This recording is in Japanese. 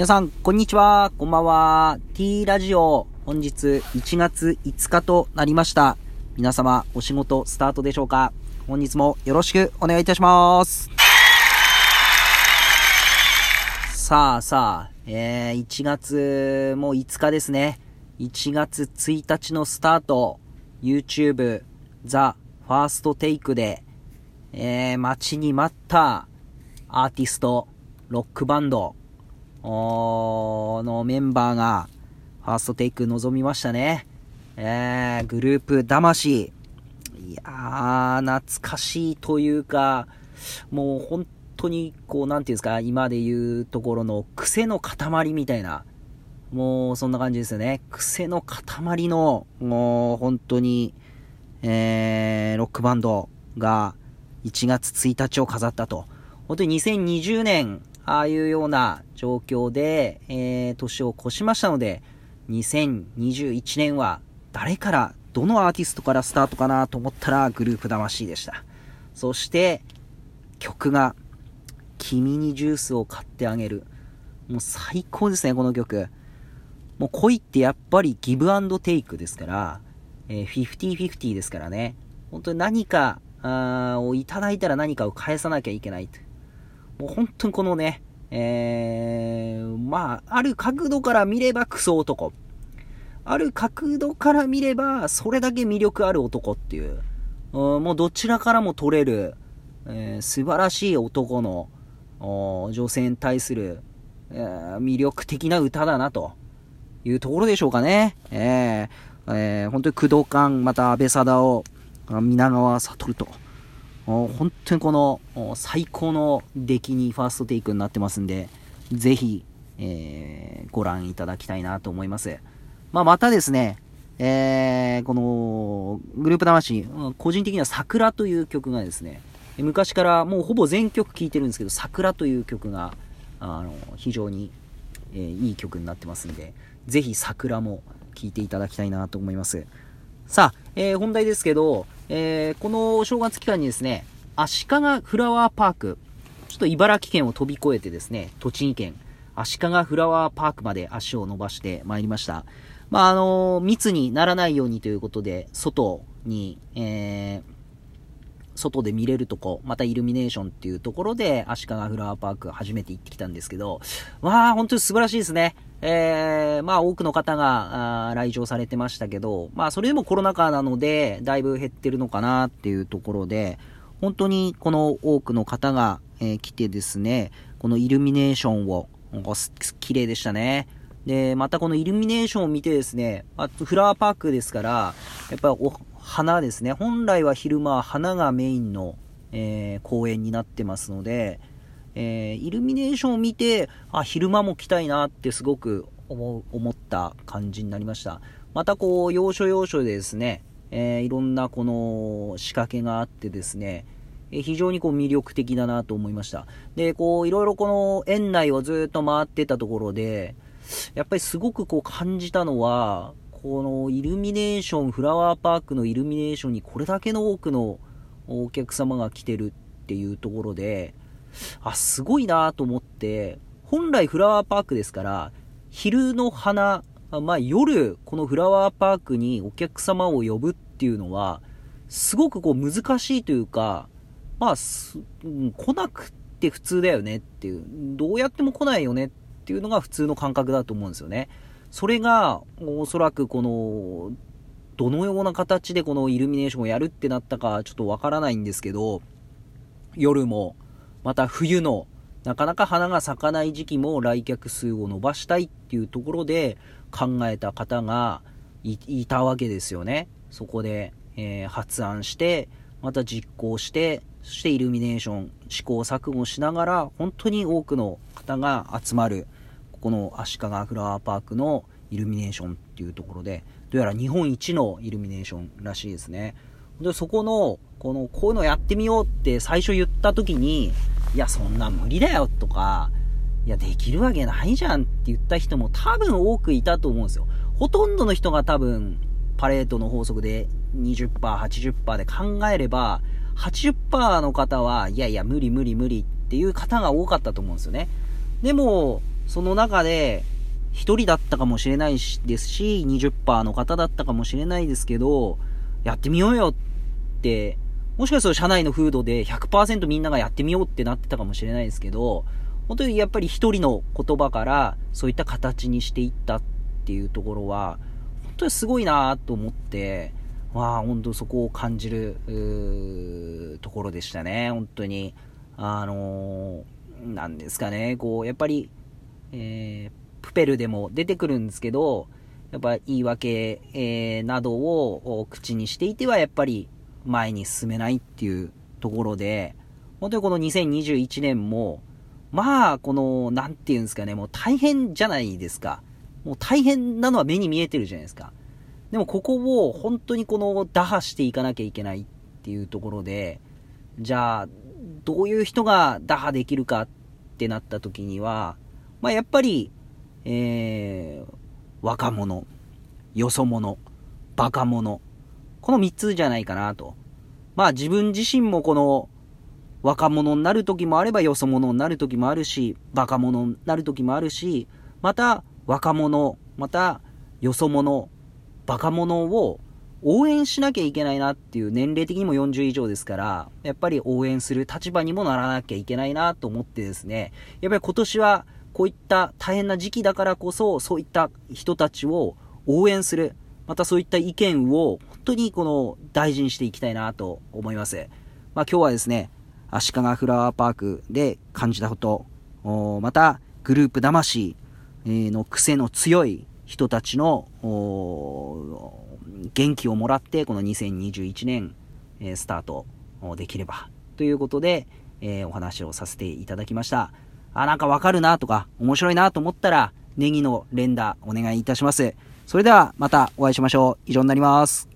皆さん、こんにちは。こんばんは。T ラジオ、本日1月5日となりました。皆様、お仕事スタートでしょうか？本日もよろしくお願いいたします。さあさあ、えー、1月もう5日ですね。1月1日のスタート、YouTube、ザ・ファーストテイクで、えー、待ちに待ったアーティスト、ロックバンド、のメンバーが、ファーストテイク臨みましたね。えー、グループ魂。いやー、懐かしいというか、もう本当に、こう、なんていうんですか、今で言うところの癖の塊みたいな、もうそんな感じですよね。癖の塊の、もう本当に、えー、ロックバンドが1月1日を飾ったと。本当に2020年ああいうような状況で、えー、年を越しましたので、2021年は誰から、どのアーティストからスタートかなと思ったらグループ魂でした。そして、曲が、君にジュースを買ってあげる。もう最高ですね、この曲。もう恋ってやっぱりギブアンドテイクですから、えー、50-50ですからね。本当に何かあをいただいたら何かを返さなきゃいけないと。もう本当にこのね、えー、まあ、ある角度から見ればクソ男。ある角度から見れば、それだけ魅力ある男っていう、もうどちらからも取れる、えー、素晴らしい男の、女性に対する、えー、魅力的な歌だな、というところでしょうかね。えー、えー、本当に工藤館、また安倍貞夫、皆川悟と、本当にこの最高の出来にファーストテイクになってますんで、ぜひ、えー、ご覧いただきたいなと思います。まあ、またですね、えー、このグループ魂、個人的には桜という曲がですね、昔からもうほぼ全曲聴いてるんですけど、桜という曲が、あの、非常に、えー、いい曲になってますんで、ぜひ桜も聴いていただきたいなと思います。さあ、えー、本題ですけど、えー、このお正月期間にですね、足利フラワーパーク、ちょっと茨城県を飛び越えてですね、栃木県、足利フラワーパークまで足を伸ばしてまいりました。まあ、あのー、密にならないようにということで、外に、えー、外で見れるとこ、またイルミネーションっていうところで、足利フラワーパーク初めて行ってきたんですけど、わあ、本当に素晴らしいですね。えー、まあ多くの方が来場されてましたけど、まあそれでもコロナ禍なので、だいぶ減ってるのかなっていうところで、本当にこの多くの方が、えー、来てですね、このイルミネーションを、綺麗でしたね。で、またこのイルミネーションを見てですね、あフラワーパークですから、やっぱお花ですね。本来は昼間は花がメインの、えー、公園になってますので、えー、イルミネーションを見て、あ、昼間も来たいなってすごく思思った感じになりました。またこう、要所要所でですね、えー、いろんなこの仕掛けがあってですね、え非常にこう魅力的だなと思いました。で、こう、いろいろこの園内をずっと回ってたところで、やっぱりすごくこう感じたのは、このイルミネーション、フラワーパークのイルミネーションにこれだけの多くのお客様が来てるっていうところで、あ、すごいなと思って、本来フラワーパークですから、昼の花、まあ夜、このフラワーパークにお客様を呼ぶっていうのは、すごくこう難しいというか、まあ、うん、来なくて普通だよねっていう、どうやっても来ないよねっっていうのが普通の感覚だと思うんですよね。それが、おそらくこの、どのような形でこのイルミネーションをやるってなったかちょっとわからないんですけど、夜も、また冬のなかなか花が咲かない時期も来客数を伸ばしたいっていうところで考えた方がいたわけですよね。そこで、えー、発案して、また実行して、そしてイルミネーション、試行錯誤しながら、本当に多くの方が集まる、ここの足利フラワーパークのイルミネーションっていうところで、どうやら日本一のイルミネーションらしいですね。で、そこの、この、こういうのやってみようって最初言った時に、いや、そんな無理だよとか、いや、できるわけないじゃんって言った人も多分多くいたと思うんですよ。ほとんどの人が多分、パレートの法則で20%、80%で考えれば、80%の方は、いやいや、無理無理無理っていう方が多かったと思うんですよね。でも、その中で、一人だったかもしれないしですし、20%の方だったかもしれないですけど、やってみようよって、もしかすると社内の風土で100%みんながやってみようってなってたかもしれないですけど、本当にやっぱり一人の言葉からそういった形にしていったっていうところは、本当にすごいなと思って、まあ本当そこを感じる、ところでしたね、本当に。あのー、なんですかね、こう、やっぱり、えー、プペルでも出てくるんですけど、やっぱ言い訳、えー、などを口にしていては、やっぱり前に進めないっていうところで、本当にこの2021年も、まあ、この、なんていうんですかね、もう大変じゃないですか。もう大変なのは目に見えてるじゃないですか。でもここを本当にこの打破していかなきゃいけないっていうところで、じゃあ、どういう人が打破できるかってなった時には、まあやっぱり、えー、若者、よそ者、バカ者、この3つじゃないかなと。まあ自分自身もこの若者になる時もあればよそ者になる時もあるし、バカ者になる時もあるし、また若者、またよそ者、バカ者を応援しなきゃいけないなっていう年齢的にも40以上ですから、やっぱり応援する立場にもならなきゃいけないなと思ってですね、やっぱり今年はこういった大変な時期だからこそ、そういった人たちを応援する、またそういった意見を本当にこの大事にしていきたいなと思います。まあ今日はですね、足利フラワーパークで感じたこと、またグループ魂の癖の強い人たちの元気をもらって、この2021年、えスタートできればということで、えー、お話をさせていただきました。あ、なんかわかるなとか、面白いなと思ったら、ネギの連打お願いいたします。それではまたお会いしましょう。以上になります。